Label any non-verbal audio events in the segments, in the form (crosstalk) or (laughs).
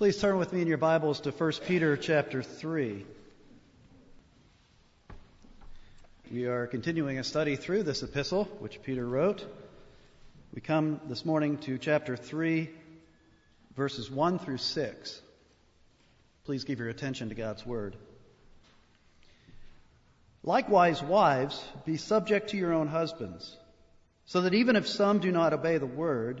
Please turn with me in your Bibles to 1 Peter chapter 3. We are continuing a study through this epistle, which Peter wrote. We come this morning to chapter 3, verses 1 through 6. Please give your attention to God's Word. Likewise, wives, be subject to your own husbands, so that even if some do not obey the Word,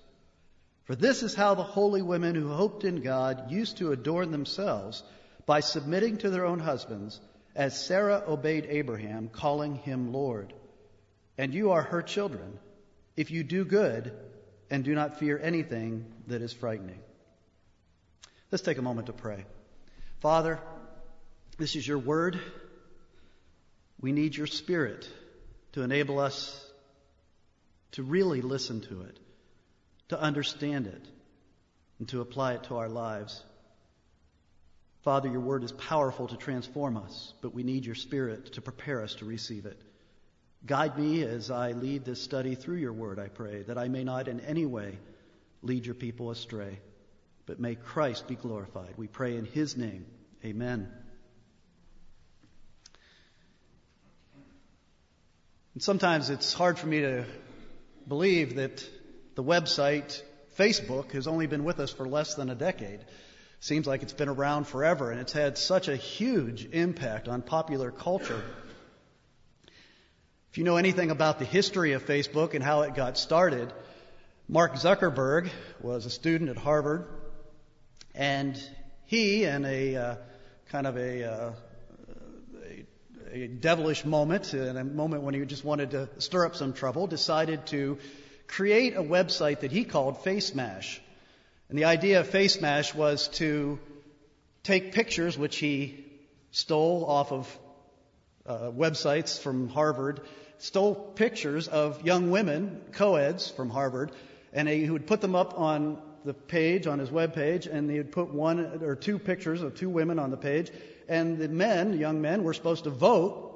For this is how the holy women who hoped in God used to adorn themselves by submitting to their own husbands, as Sarah obeyed Abraham, calling him Lord. And you are her children, if you do good and do not fear anything that is frightening. Let's take a moment to pray. Father, this is your word. We need your spirit to enable us to really listen to it to understand it, and to apply it to our lives. Father, your word is powerful to transform us, but we need your spirit to prepare us to receive it. Guide me as I lead this study through your word, I pray, that I may not in any way lead your people astray, but may Christ be glorified. We pray in his name. Amen. And sometimes it's hard for me to believe that the website Facebook has only been with us for less than a decade. Seems like it's been around forever, and it's had such a huge impact on popular culture. If you know anything about the history of Facebook and how it got started, Mark Zuckerberg was a student at Harvard, and he, in a uh, kind of a, uh, a, a devilish moment, in a moment when he just wanted to stir up some trouble, decided to create a website that he called FaceMash. And the idea of FaceMash was to take pictures, which he stole off of uh, websites from Harvard, stole pictures of young women, co-eds from Harvard, and he would put them up on the page, on his web page, and he would put one or two pictures of two women on the page, and the men, young men, were supposed to vote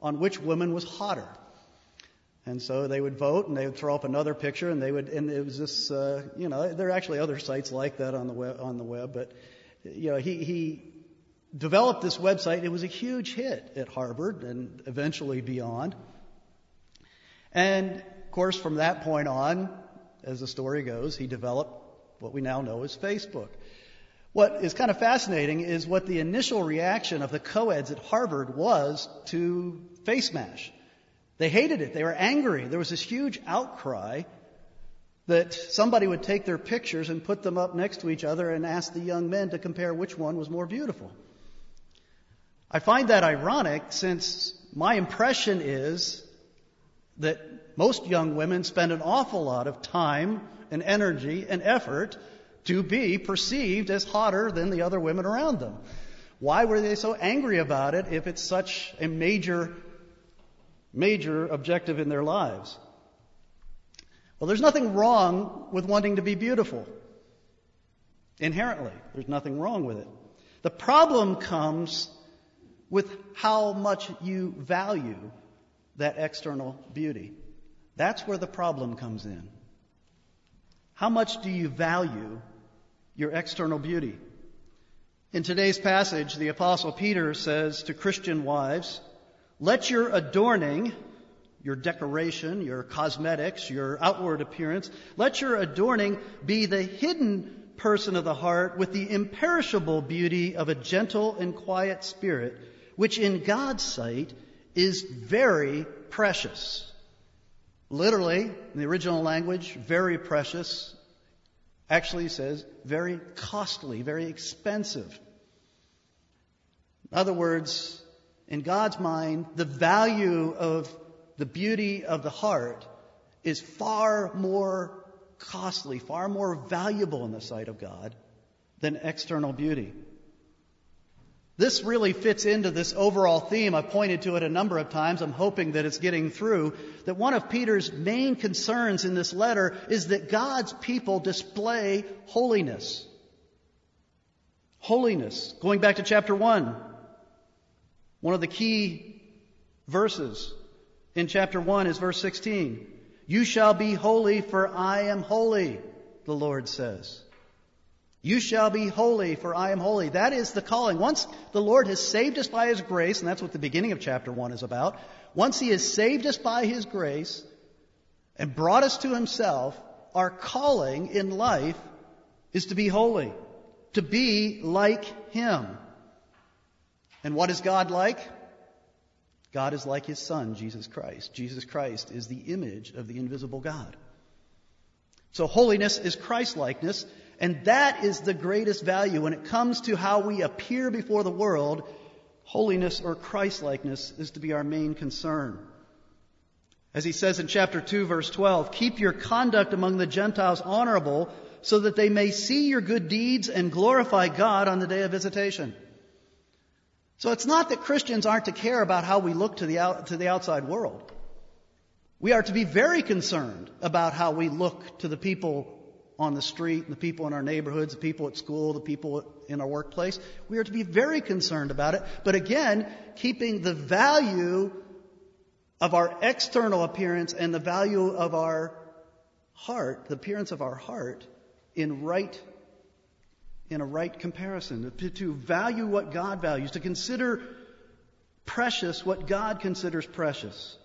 on which woman was hotter. And so they would vote and they would throw up another picture and they would, and it was this, uh, you know, there are actually other sites like that on the web, on the web, but, you know, he, he developed this website. It was a huge hit at Harvard and eventually beyond. And of course, from that point on, as the story goes, he developed what we now know as Facebook. What is kind of fascinating is what the initial reaction of the co-eds at Harvard was to FaceMash. They hated it. They were angry. There was this huge outcry that somebody would take their pictures and put them up next to each other and ask the young men to compare which one was more beautiful. I find that ironic since my impression is that most young women spend an awful lot of time and energy and effort to be perceived as hotter than the other women around them. Why were they so angry about it if it's such a major major objective in their lives. Well, there's nothing wrong with wanting to be beautiful. Inherently, there's nothing wrong with it. The problem comes with how much you value that external beauty. That's where the problem comes in. How much do you value your external beauty? In today's passage, the apostle Peter says to Christian wives, let your adorning, your decoration, your cosmetics, your outward appearance, let your adorning be the hidden person of the heart with the imperishable beauty of a gentle and quiet spirit, which in God's sight is very precious. Literally, in the original language, very precious actually says very costly, very expensive. In other words, in God's mind, the value of the beauty of the heart is far more costly, far more valuable in the sight of God than external beauty. This really fits into this overall theme. I've pointed to it a number of times. I'm hoping that it's getting through. That one of Peter's main concerns in this letter is that God's people display holiness. Holiness. Going back to chapter 1, one of the key verses in chapter 1 is verse 16. You shall be holy, for I am holy, the Lord says. You shall be holy, for I am holy. That is the calling. Once the Lord has saved us by His grace, and that's what the beginning of chapter 1 is about, once He has saved us by His grace and brought us to Himself, our calling in life is to be holy, to be like Him. And what is God like? God is like His Son, Jesus Christ. Jesus Christ is the image of the invisible God. So holiness is Christ-likeness, and that is the greatest value when it comes to how we appear before the world. Holiness or Christ-likeness is to be our main concern. As he says in chapter 2 verse 12, keep your conduct among the Gentiles honorable so that they may see your good deeds and glorify God on the day of visitation. So it's not that Christians aren't to care about how we look to the, out, to the outside world. We are to be very concerned about how we look to the people on the street, the people in our neighborhoods, the people at school, the people in our workplace. We are to be very concerned about it. But again, keeping the value of our external appearance and the value of our heart, the appearance of our heart, in right in a right comparison, to, value what God values, to consider precious what God considers precious.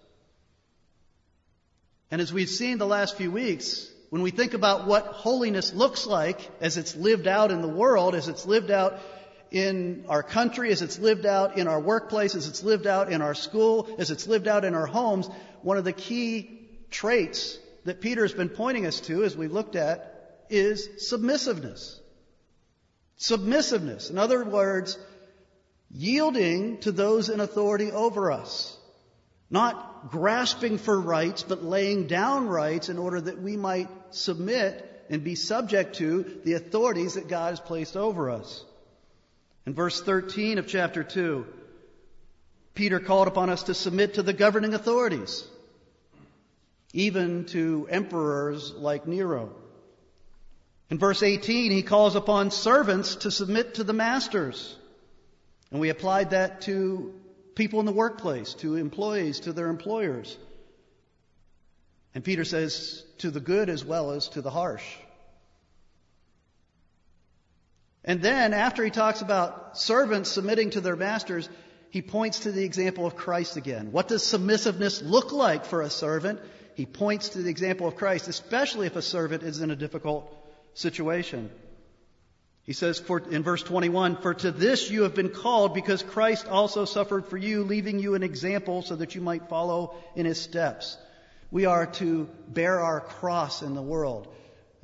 And as we've seen the last few weeks, when we think about what holiness looks like as it's lived out in the world, as it's lived out in our country, as it's lived out in our workplace, as it's lived out in our school, as it's lived out in our homes, one of the key traits that Peter has been pointing us to, as we looked at, is submissiveness. Submissiveness. In other words, yielding to those in authority over us. Not grasping for rights, but laying down rights in order that we might submit and be subject to the authorities that God has placed over us. In verse 13 of chapter 2, Peter called upon us to submit to the governing authorities, even to emperors like Nero. In verse 18, he calls upon servants to submit to the masters. And we applied that to people in the workplace, to employees, to their employers. And Peter says, to the good as well as to the harsh. And then, after he talks about servants submitting to their masters, he points to the example of Christ again. What does submissiveness look like for a servant? He points to the example of Christ, especially if a servant is in a difficult situation. He says for, in verse 21, For to this you have been called, because Christ also suffered for you, leaving you an example so that you might follow in his steps. We are to bear our cross in the world.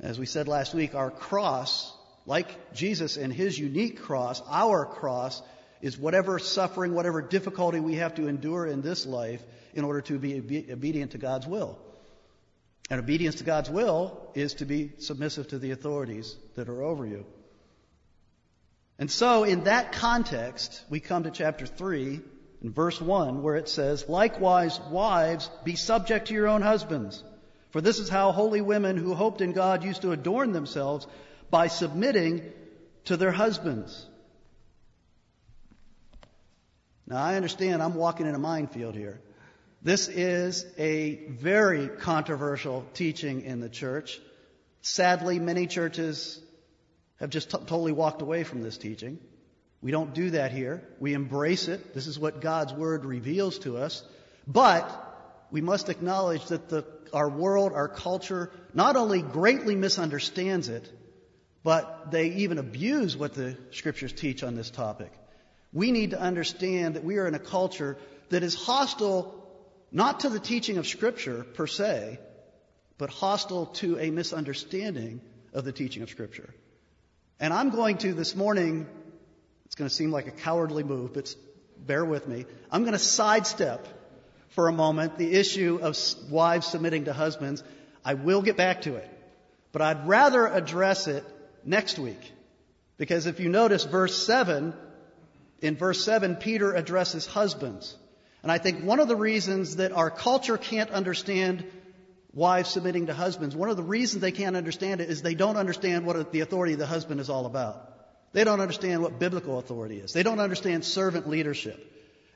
As we said last week, our cross, like Jesus and his unique cross, our cross, is whatever suffering, whatever difficulty we have to endure in this life in order to be obedient to God's will. And obedience to God's will is to be submissive to the authorities that are over you. And so, in that context, we come to chapter 3 in verse 1 where it says, Likewise, wives, be subject to your own husbands. For this is how holy women who hoped in God used to adorn themselves by submitting to their husbands. Now, I understand I'm walking in a minefield here. This is a very controversial teaching in the church. Sadly, many churches have just t- totally walked away from this teaching. We don't do that here. We embrace it. This is what God's Word reveals to us. But we must acknowledge that the, our world, our culture, not only greatly misunderstands it, but they even abuse what the Scriptures teach on this topic. We need to understand that we are in a culture that is hostile not to the teaching of Scripture per se, but hostile to a misunderstanding of the teaching of Scripture. And I'm going to this morning, it's going to seem like a cowardly move, but bear with me. I'm going to sidestep for a moment the issue of wives submitting to husbands. I will get back to it, but I'd rather address it next week. Because if you notice verse 7, In verse 7, Peter addresses husbands. And I think one of the reasons that our culture can't understand wives submitting to husbands, one of the reasons they can't understand it is they don't understand what the authority of the husband is all about. They don't understand what biblical authority is. They don't understand servant leadership.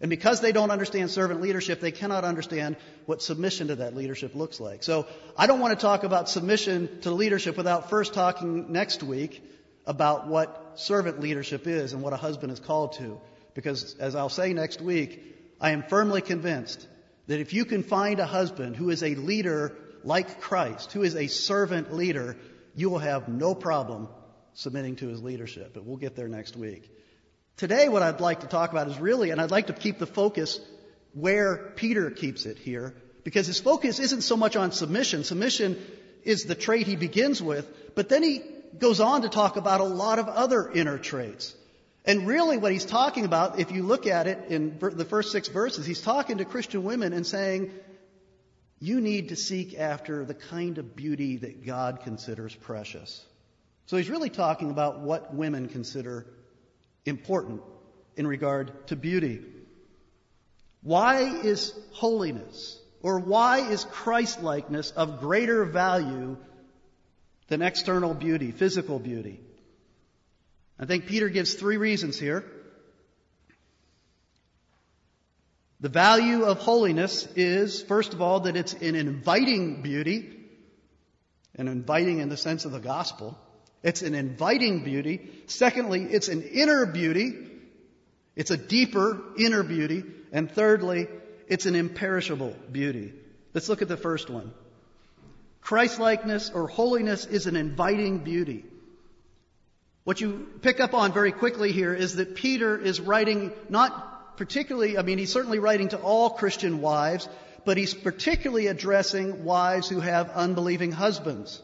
And because they don't understand servant leadership, they cannot understand what submission to that leadership looks like. So I don't want to talk about submission to leadership without first talking next week about what servant leadership is and what a husband is called to. Because as I'll say next week, I am firmly convinced that if you can find a husband who is a leader like Christ, who is a servant leader, you will have no problem submitting to his leadership. But we'll get there next week. Today, what I'd like to talk about is really, and I'd like to keep the focus where Peter keeps it here, because his focus isn't so much on submission. Submission is the trait he begins with, but then he goes on to talk about a lot of other inner traits. And really, what he's talking about, if you look at it in the first six verses, he's talking to Christian women and saying, You need to seek after the kind of beauty that God considers precious. So he's really talking about what women consider important in regard to beauty. Why is holiness or why is Christlikeness of greater value than external beauty, physical beauty? I think Peter gives three reasons here. The value of holiness is, first of all, that it's an inviting beauty, and inviting in the sense of the gospel. It's an inviting beauty. Secondly, it's an inner beauty. It's a deeper inner beauty. And thirdly, it's an imperishable beauty. Let's look at the first one. Christlikeness or holiness is an inviting beauty. What you pick up on very quickly here is that Peter is writing not particularly, I mean, he's certainly writing to all Christian wives, but he's particularly addressing wives who have unbelieving husbands.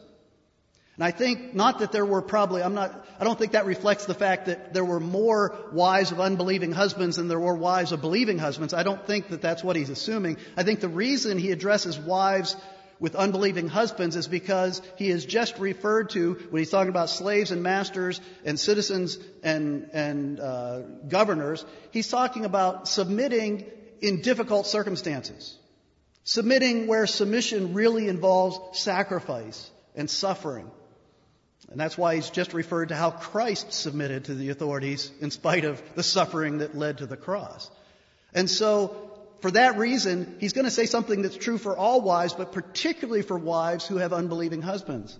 And I think not that there were probably, I'm not, I don't think that reflects the fact that there were more wives of unbelieving husbands than there were wives of believing husbands. I don't think that that's what he's assuming. I think the reason he addresses wives with unbelieving husbands is because he has just referred to, when he's talking about slaves and masters and citizens and, and uh, governors, he's talking about submitting in difficult circumstances. Submitting where submission really involves sacrifice and suffering. And that's why he's just referred to how Christ submitted to the authorities in spite of the suffering that led to the cross. And so, for that reason, he's going to say something that's true for all wives, but particularly for wives who have unbelieving husbands.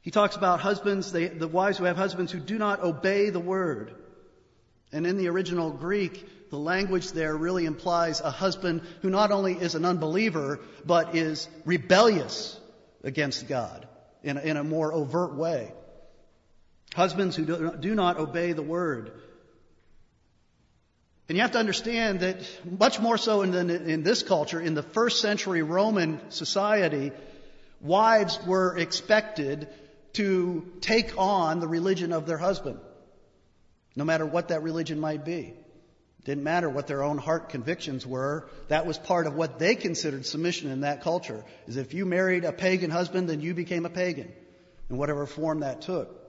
He talks about husbands, they, the wives who have husbands who do not obey the word. And in the original Greek, the language there really implies a husband who not only is an unbeliever, but is rebellious against God in in a more overt way. Husbands who do, do not obey the word. And you have to understand that much more so in, in this culture, in the first century Roman society, wives were expected to take on the religion of their husband, no matter what that religion might be. Didn't matter what their own heart convictions were. That was part of what they considered submission in that culture. Is if you married a pagan husband, then you became a pagan, in whatever form that took.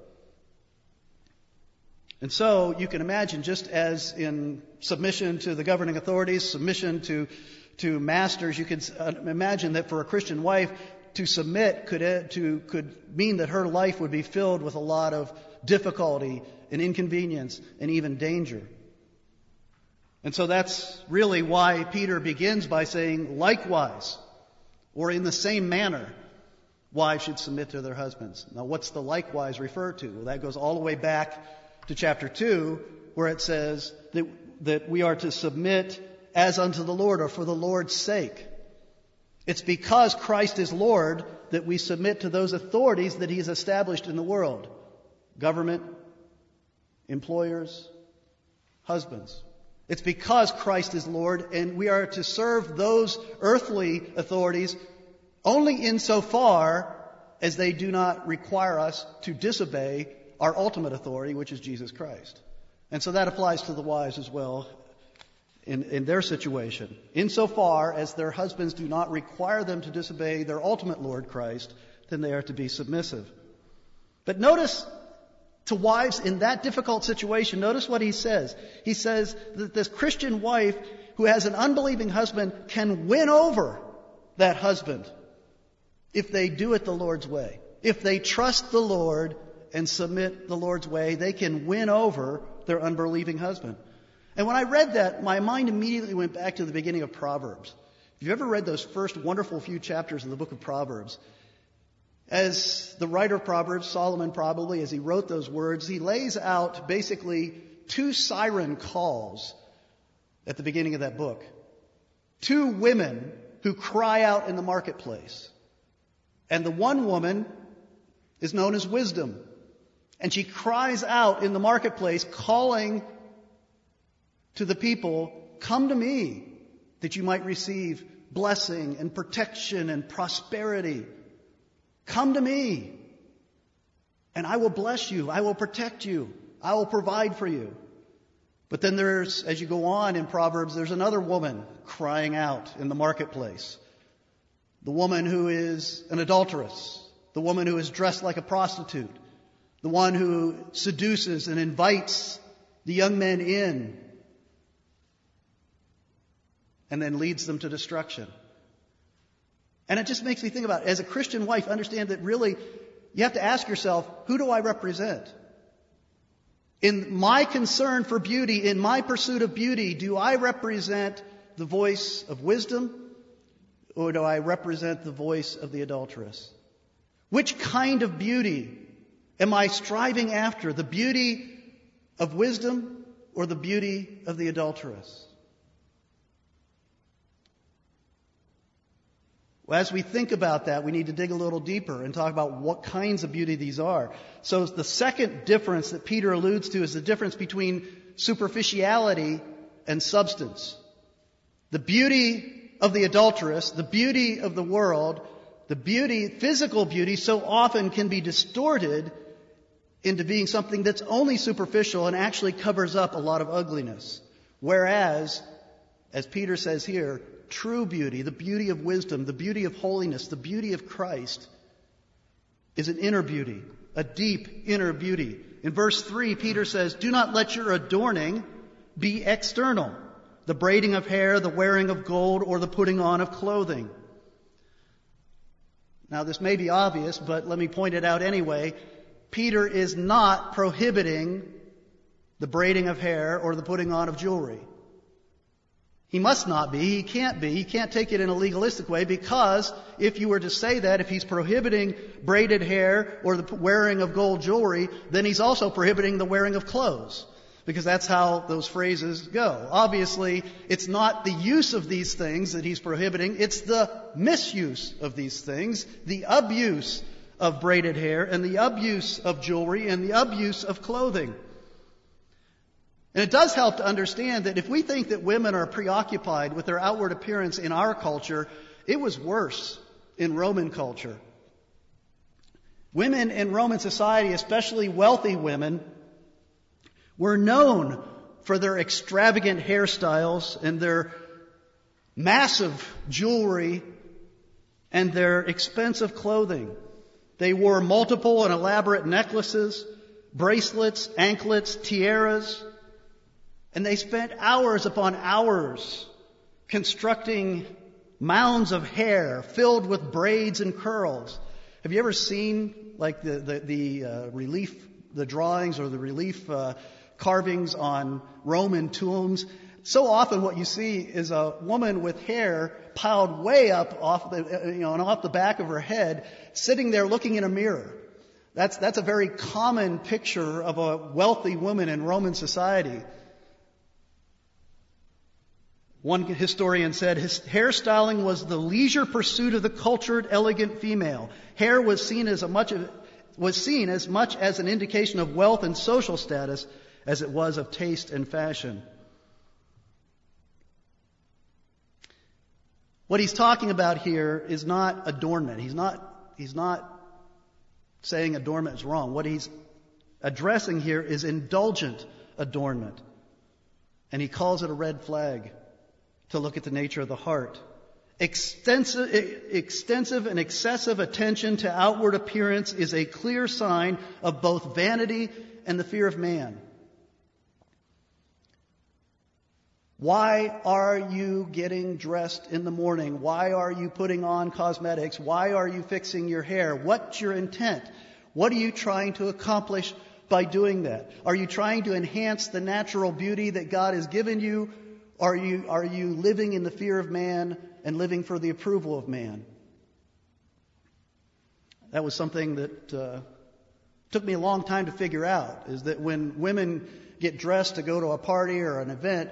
And so you can imagine, just as in submission to the governing authorities, submission to to masters, you could uh, imagine that for a Christian wife to submit could uh, to could mean that her life would be filled with a lot of difficulty and inconvenience and even danger. And so that's really why Peter begins by saying, likewise, or in the same manner, wives should submit to their husbands. Now, what's the likewise refer to? Well, that goes all the way back to chapter 2, where it says that, that we are to submit as unto the Lord or for the Lord's sake. It's because Christ is Lord that we submit to those authorities that He has established in the world government, employers, husbands. It's because Christ is Lord, and we are to serve those earthly authorities only insofar as they do not require us to disobey our ultimate authority, which is Jesus Christ. And so that applies to the wives as well in, in their situation. Insofar as their husbands do not require them to disobey their ultimate Lord Christ, then they are to be submissive. But notice to wives in that difficult situation, notice what he says. He says that this Christian wife who has an unbelieving husband can win over that husband if they do it the Lord's way. If they trust the Lord and submit the Lord's way, they can win over their unbelieving husband. And when I read that, my mind immediately went back to the beginning of Proverbs. If you've ever read those first wonderful few chapters in the book of Proverbs, as the writer of Proverbs, Solomon probably, as he wrote those words, he lays out basically two siren calls at the beginning of that book. Two women who cry out in the marketplace. And the one woman is known as wisdom. And she cries out in the marketplace, calling to the people, Come to me, that you might receive blessing and protection and prosperity. Come to me, and I will bless you. I will protect you. I will provide for you. But then there's, as you go on in Proverbs, there's another woman crying out in the marketplace. The woman who is an adulteress. The woman who is dressed like a prostitute. The one who seduces and invites the young men in and then leads them to destruction. And it just makes me think about, as a Christian wife, understand that really you have to ask yourself, who do I represent? In my concern for beauty, in my pursuit of beauty, do I represent the voice of wisdom or do I represent the voice of the adulteress? Which kind of beauty am I striving after? The beauty of wisdom or the beauty of the adulteress? Well, as we think about that, we need to dig a little deeper and talk about what kinds of beauty these are. So the second difference that Peter alludes to is the difference between superficiality and substance. The beauty of the adulteress, the beauty of the world, the beauty, physical beauty so often can be distorted into being something that's only superficial and actually covers up a lot of ugliness. Whereas, as Peter says here, true beauty, the beauty of wisdom, the beauty of holiness, the beauty of Christ, is an inner beauty, a deep inner beauty. In verse 3, Peter says, Do not let your adorning be external, the braiding of hair, the wearing of gold, or the putting on of clothing. Now, this may be obvious, but let me point it out anyway. Peter is not prohibiting the braiding of hair or the putting on of jewelry. He must not be. He can't be. He can't take it in a legalistic way because if you were to say that, if he's prohibiting braided hair or the wearing of gold jewelry, then he's also prohibiting the wearing of clothes. Because that's how those phrases go. Obviously, it's not the use of these things that he's prohibiting, it's the misuse of these things, the abuse of braided hair and the abuse of jewelry and the abuse of clothing. And it does help to understand that if we think that women are preoccupied with their outward appearance in our culture, it was worse in Roman culture. Women in Roman society, especially wealthy women, were known for their extravagant hairstyles and their massive jewelry and their expensive clothing. They wore multiple and elaborate necklaces, bracelets, anklets, tiaras, and they spent hours upon hours constructing mounds of hair filled with braids and curls. Have you ever seen like the, the, the uh, relief, the drawings or the relief uh, carvings on Roman tombs? So often what you see is a woman with hair piled way up off the, you know, and off the back of her head, sitting there looking in a mirror. That's, that's a very common picture of a wealthy woman in Roman society. One historian said hairstyling was the leisure pursuit of the cultured, elegant female. Hair was seen as much was seen as much as an indication of wealth and social status as it was of taste and fashion. What he's talking about here is not adornment. He's not, he's not saying adornment is wrong. What he's addressing here is indulgent adornment. And he calls it a red flag to look at the nature of the heart. Extensive, extensive and excessive attention to outward appearance is a clear sign of both vanity and the fear of man. Why are you getting dressed in the morning? Why are you putting on cosmetics? Why are you fixing your hair? What's your intent? What are you trying to accomplish by doing that? Are you trying to enhance the natural beauty that God has given you? Are you, are you living in the fear of man and living for the approval of man? That was something that uh, took me a long time to figure out, is that when women get dressed to go to a party or an event,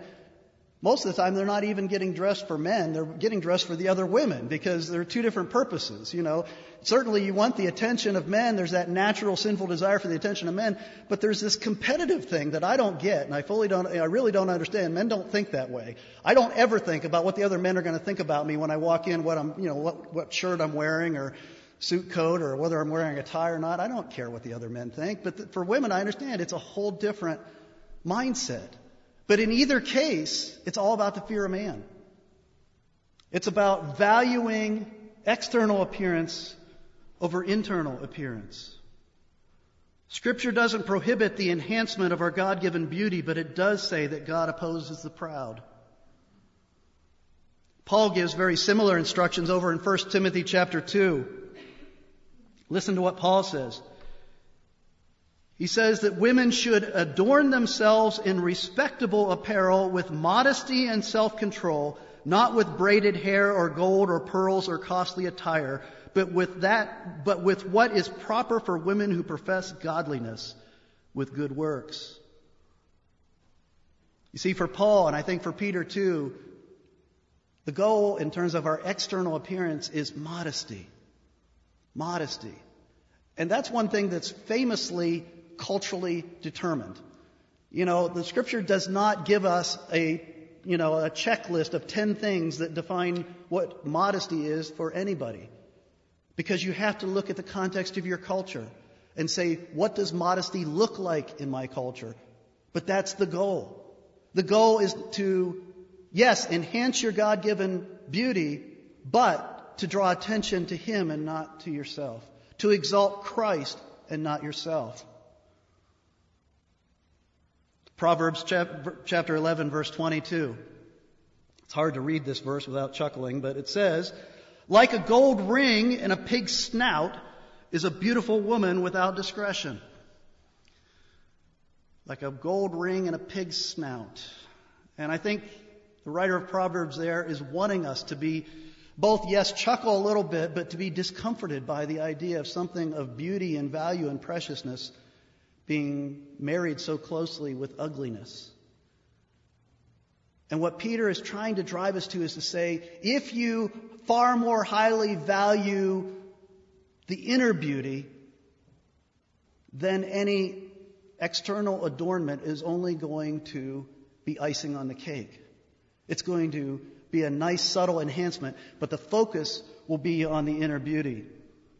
most of the time, they're not even getting dressed for men. They're getting dressed for the other women because there are two different purposes. You know, certainly you want the attention of men. There's that natural sinful desire for the attention of men. But there's this competitive thing that I don't get and I fully don't, I really don't understand. Men don't think that way. I don't ever think about what the other men are going to think about me when I walk in, what I'm, you know, what, what shirt I'm wearing or suit coat or whether I'm wearing a tie or not. I don't care what the other men think. But for women, I understand it's a whole different mindset. But in either case, it's all about the fear of man. It's about valuing external appearance over internal appearance. Scripture doesn't prohibit the enhancement of our God given beauty, but it does say that God opposes the proud. Paul gives very similar instructions over in 1 Timothy chapter 2. Listen to what Paul says. He says that women should adorn themselves in respectable apparel with modesty and self-control, not with braided hair or gold or pearls or costly attire, but with that, but with what is proper for women who profess godliness with good works. You see, for Paul, and I think for Peter too, the goal in terms of our external appearance is modesty. Modesty. And that's one thing that's famously culturally determined. You know, the scripture does not give us a, you know, a checklist of 10 things that define what modesty is for anybody. Because you have to look at the context of your culture and say, what does modesty look like in my culture? But that's the goal. The goal is to, yes, enhance your God given beauty, but to draw attention to Him and not to yourself. To exalt Christ and not yourself. Proverbs chapter 11, verse 22. It's hard to read this verse without chuckling, but it says, Like a gold ring in a pig's snout is a beautiful woman without discretion. Like a gold ring in a pig's snout. And I think the writer of Proverbs there is wanting us to be both, yes, chuckle a little bit, but to be discomforted by the idea of something of beauty and value and preciousness being married so closely with ugliness. And what Peter is trying to drive us to is to say, if you far more highly value the inner beauty than any external adornment is only going to be icing on the cake. It's going to be a nice subtle enhancement, but the focus will be on the inner beauty.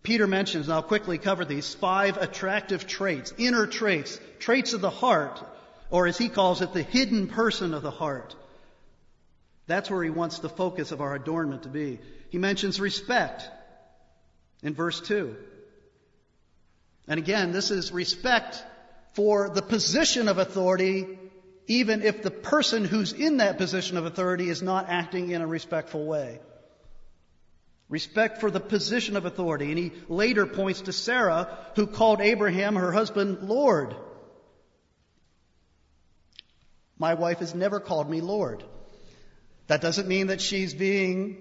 Peter mentions, and I'll quickly cover these, five attractive traits, inner traits, traits of the heart, or as he calls it, the hidden person of the heart. That's where he wants the focus of our adornment to be. He mentions respect in verse 2. And again, this is respect for the position of authority, even if the person who's in that position of authority is not acting in a respectful way. Respect for the position of authority. And he later points to Sarah, who called Abraham, her husband, Lord. My wife has never called me Lord. That doesn't mean that she's being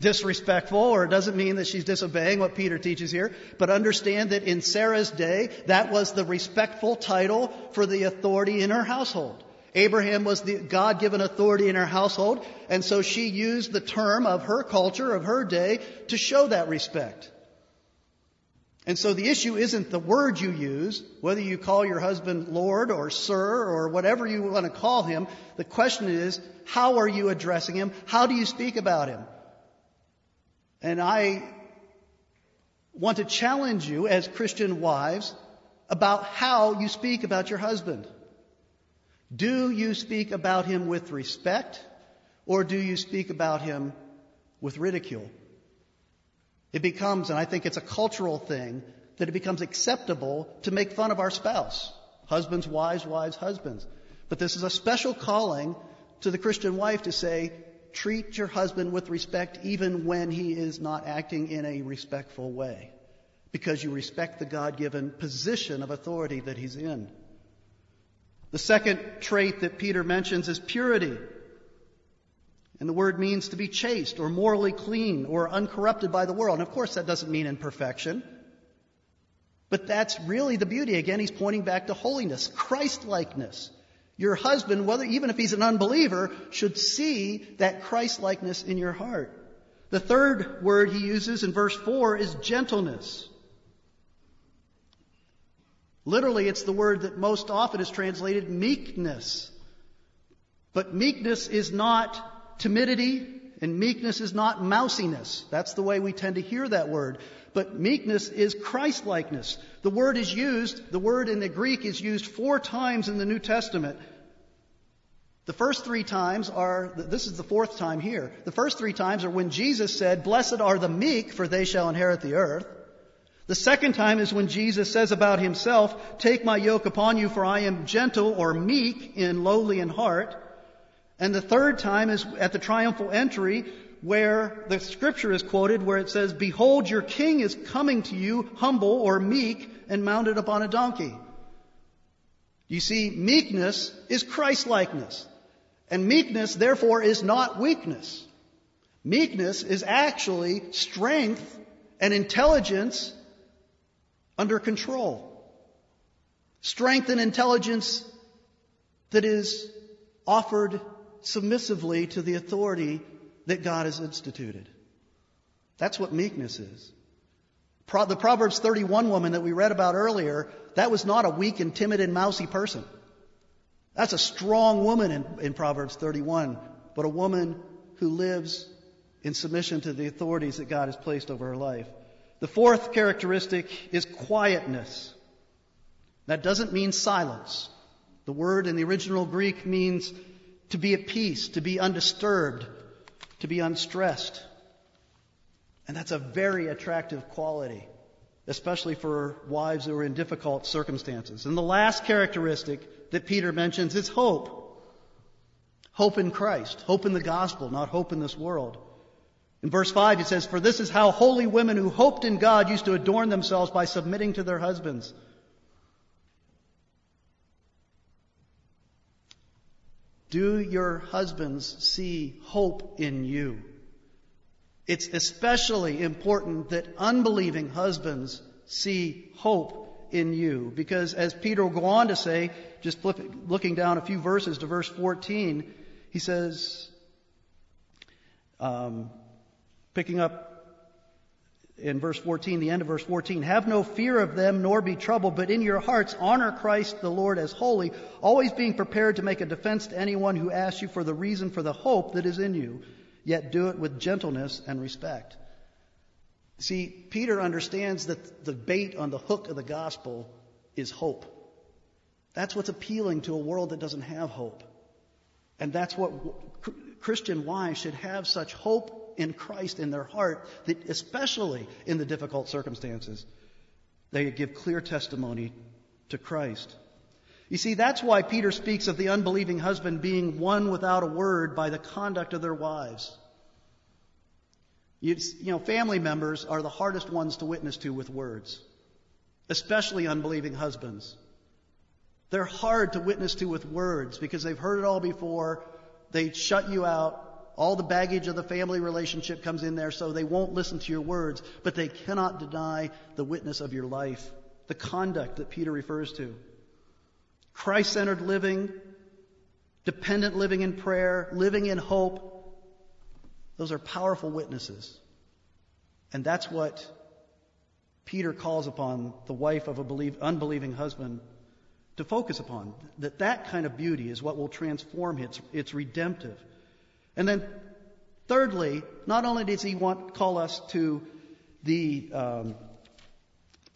disrespectful or it doesn't mean that she's disobeying what Peter teaches here, but understand that in Sarah's day, that was the respectful title for the authority in her household. Abraham was the God given authority in her household, and so she used the term of her culture, of her day, to show that respect. And so the issue isn't the word you use, whether you call your husband Lord or Sir or whatever you want to call him. The question is, how are you addressing him? How do you speak about him? And I want to challenge you as Christian wives about how you speak about your husband. Do you speak about him with respect or do you speak about him with ridicule? It becomes, and I think it's a cultural thing, that it becomes acceptable to make fun of our spouse. Husbands, wives, wives, husbands. But this is a special calling to the Christian wife to say, treat your husband with respect even when he is not acting in a respectful way, because you respect the God given position of authority that he's in. The second trait that Peter mentions is purity. And the word means to be chaste or morally clean or uncorrupted by the world. And of course, that doesn't mean imperfection. But that's really the beauty. Again, he's pointing back to holiness, Christ likeness. Your husband, whether even if he's an unbeliever, should see that Christ likeness in your heart. The third word he uses in verse 4 is gentleness. Literally, it's the word that most often is translated meekness. But meekness is not timidity, and meekness is not mousiness. That's the way we tend to hear that word but meekness is Christlikeness. The word is used, the word in the Greek is used four times in the New Testament. The first three times are, this is the fourth time here. The first three times are when Jesus said, Blessed are the meek, for they shall inherit the earth. The second time is when Jesus says about himself, Take my yoke upon you, for I am gentle or meek in lowly in heart. And the third time is at the triumphal entry where the scripture is quoted where it says, Behold, your king is coming to you humble or meek and mounted upon a donkey. You see, meekness is Christlikeness. And meekness, therefore, is not weakness. Meekness is actually strength and intelligence under control. Strength and intelligence that is offered submissively to the authority that God has instituted. That's what meekness is. Pro- the Proverbs 31 woman that we read about earlier, that was not a weak and timid and mousy person. That's a strong woman in, in Proverbs 31, but a woman who lives in submission to the authorities that God has placed over her life. The fourth characteristic is quietness. That doesn't mean silence. The word in the original Greek means to be at peace, to be undisturbed, to be unstressed. And that's a very attractive quality, especially for wives who are in difficult circumstances. And the last characteristic that Peter mentions is hope. Hope in Christ, hope in the gospel, not hope in this world. In verse 5, he says, For this is how holy women who hoped in God used to adorn themselves by submitting to their husbands. Do your husbands see hope in you? It's especially important that unbelieving husbands see hope in you. Because as Peter will go on to say, just looking down a few verses to verse 14, he says, um, picking up in verse 14, the end of verse 14, have no fear of them nor be troubled, but in your hearts honor Christ the Lord as holy, always being prepared to make a defense to anyone who asks you for the reason for the hope that is in you, yet do it with gentleness and respect. See, Peter understands that the bait on the hook of the gospel is hope. That's what's appealing to a world that doesn't have hope. And that's what Christian wives should have such hope in Christ in their heart that, especially in the difficult circumstances, they give clear testimony to Christ. You see, that's why Peter speaks of the unbelieving husband being won without a word by the conduct of their wives. You, you know, family members are the hardest ones to witness to with words, especially unbelieving husbands. They're hard to witness to with words because they've heard it all before. They shut you out. All the baggage of the family relationship comes in there, so they won't listen to your words, but they cannot deny the witness of your life, the conduct that Peter refers to. Christ centered living, dependent living in prayer, living in hope, those are powerful witnesses. And that's what Peter calls upon the wife of a believe, unbelieving husband to focus upon. That that kind of beauty is what will transform it. It's, it's redemptive. And then, thirdly, not only does he want call us to the um,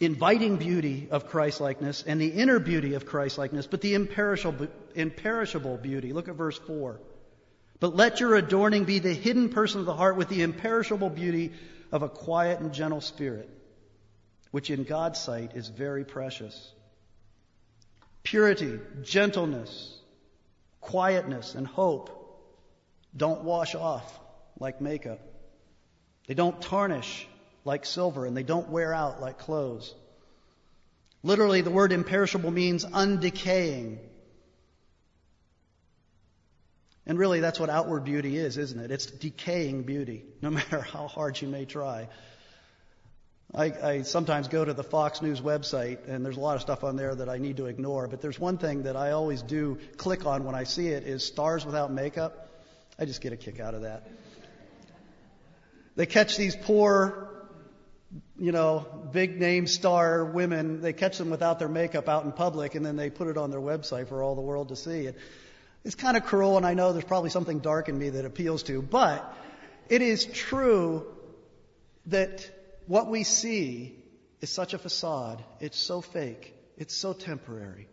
inviting beauty of Christlikeness and the inner beauty of Christlikeness, but the imperishable, imperishable beauty. Look at verse 4. But let your adorning be the hidden person of the heart with the imperishable beauty of a quiet and gentle spirit, which in God's sight is very precious. Purity, gentleness, quietness, and hope don't wash off like makeup. They don't tarnish like silver, and they don't wear out like clothes. Literally, the word imperishable means undecaying. And really, that's what outward beauty is, isn't it? It's decaying beauty, no (laughs) matter how hard you may try. I, I, sometimes go to the Fox News website, and there's a lot of stuff on there that I need to ignore. But there's one thing that I always do click on when I see it is stars without makeup. I just get a kick out of that. They catch these poor, you know, big name star women. They catch them without their makeup out in public, and then they put it on their website for all the world to see. It, it's kind of cruel, and I know there's probably something dark in me that appeals to, but it is true that what we see is such a facade. It's so fake. It's so temporary.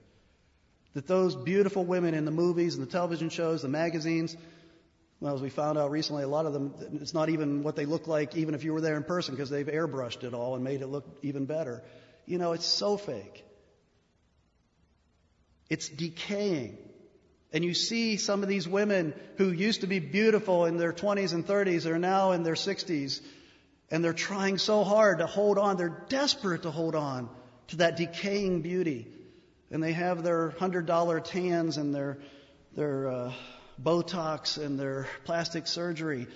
That those beautiful women in the movies and the television shows, the magazines, well, as we found out recently, a lot of them, it's not even what they look like, even if you were there in person, because they've airbrushed it all and made it look even better. You know, it's so fake. It's decaying. And you see some of these women who used to be beautiful in their 20s and 30s are now in their 60s and they're trying so hard to hold on. They're desperate to hold on to that decaying beauty. And they have their $100 tans and their, their uh, Botox and their plastic surgery.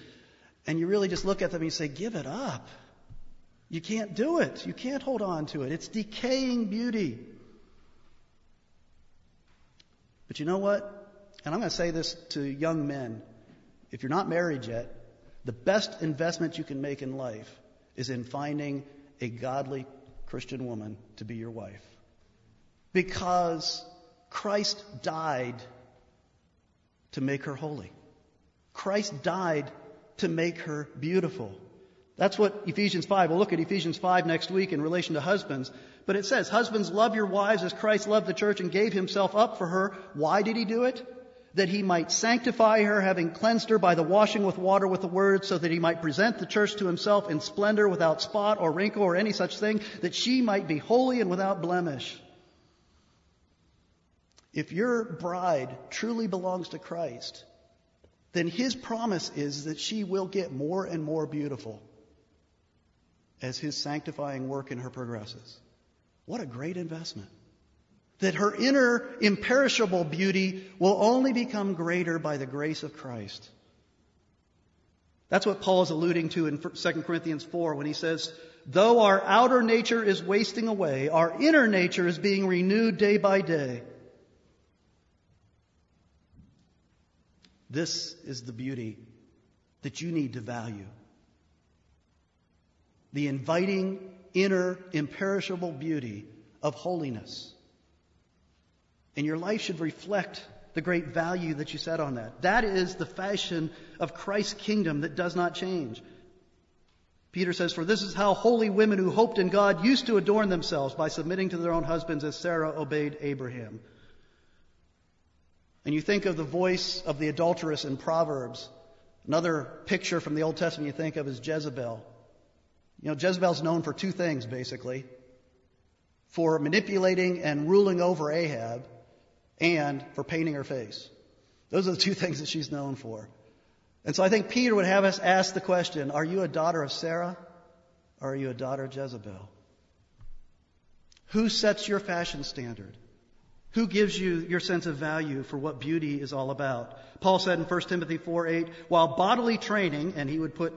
And you really just look at them and you say, give it up. You can't do it. You can't hold on to it. It's decaying beauty. But you know what? And I'm going to say this to young men. If you're not married yet, the best investment you can make in life is in finding a godly Christian woman to be your wife. Because Christ died to make her holy. Christ died to make her beautiful. That's what Ephesians 5, we'll look at Ephesians 5 next week in relation to husbands. But it says, Husbands, love your wives as Christ loved the church and gave himself up for her. Why did he do it? that he might sanctify her, having cleansed her by the washing with water with the word, so that he might present the church to himself in splendor, without spot or wrinkle or any such thing, that she might be holy and without blemish. If your bride truly belongs to Christ, then his promise is that she will get more and more beautiful as his sanctifying work in her progresses. What a great investment. That her inner imperishable beauty will only become greater by the grace of Christ. That's what Paul is alluding to in 2 Corinthians 4 when he says, Though our outer nature is wasting away, our inner nature is being renewed day by day. This is the beauty that you need to value. The inviting, inner, imperishable beauty of holiness. And your life should reflect the great value that you set on that. That is the fashion of Christ's kingdom that does not change. Peter says, For this is how holy women who hoped in God used to adorn themselves by submitting to their own husbands as Sarah obeyed Abraham. And you think of the voice of the adulteress in Proverbs. Another picture from the Old Testament you think of is Jezebel. You know, Jezebel's known for two things, basically for manipulating and ruling over Ahab, and for painting her face. Those are the two (laughs) things that she's known for. And so I think Peter would have us ask the question Are you a daughter of Sarah or are you a daughter of Jezebel? Who sets your fashion standard? Who gives you your sense of value for what beauty is all about? Paul said in 1 Timothy 4 8, while bodily training, and he would put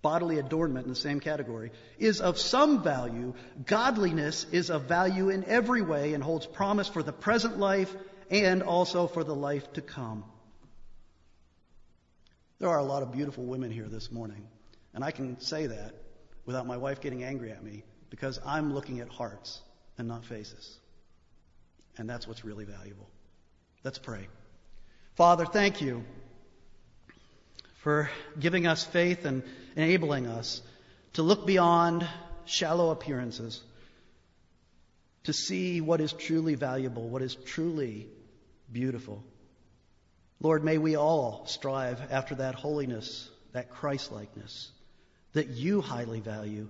bodily adornment in the same category, is of some value, godliness is of value in every way and holds promise for the present life and also for the life to come. There are a lot of beautiful women here this morning, and I can say that without my wife getting angry at me because I'm looking at hearts and not faces. And that's what's really valuable. Let's pray. Father, thank you for giving us faith and enabling us to look beyond shallow appearances, to see what is truly valuable, what is truly beautiful. Lord, may we all strive after that holiness, that Christlikeness that you highly value,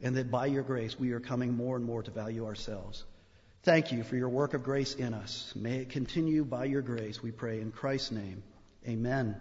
and that by your grace we are coming more and more to value ourselves. Thank you for your work of grace in us. May it continue by your grace, we pray in Christ's name. Amen.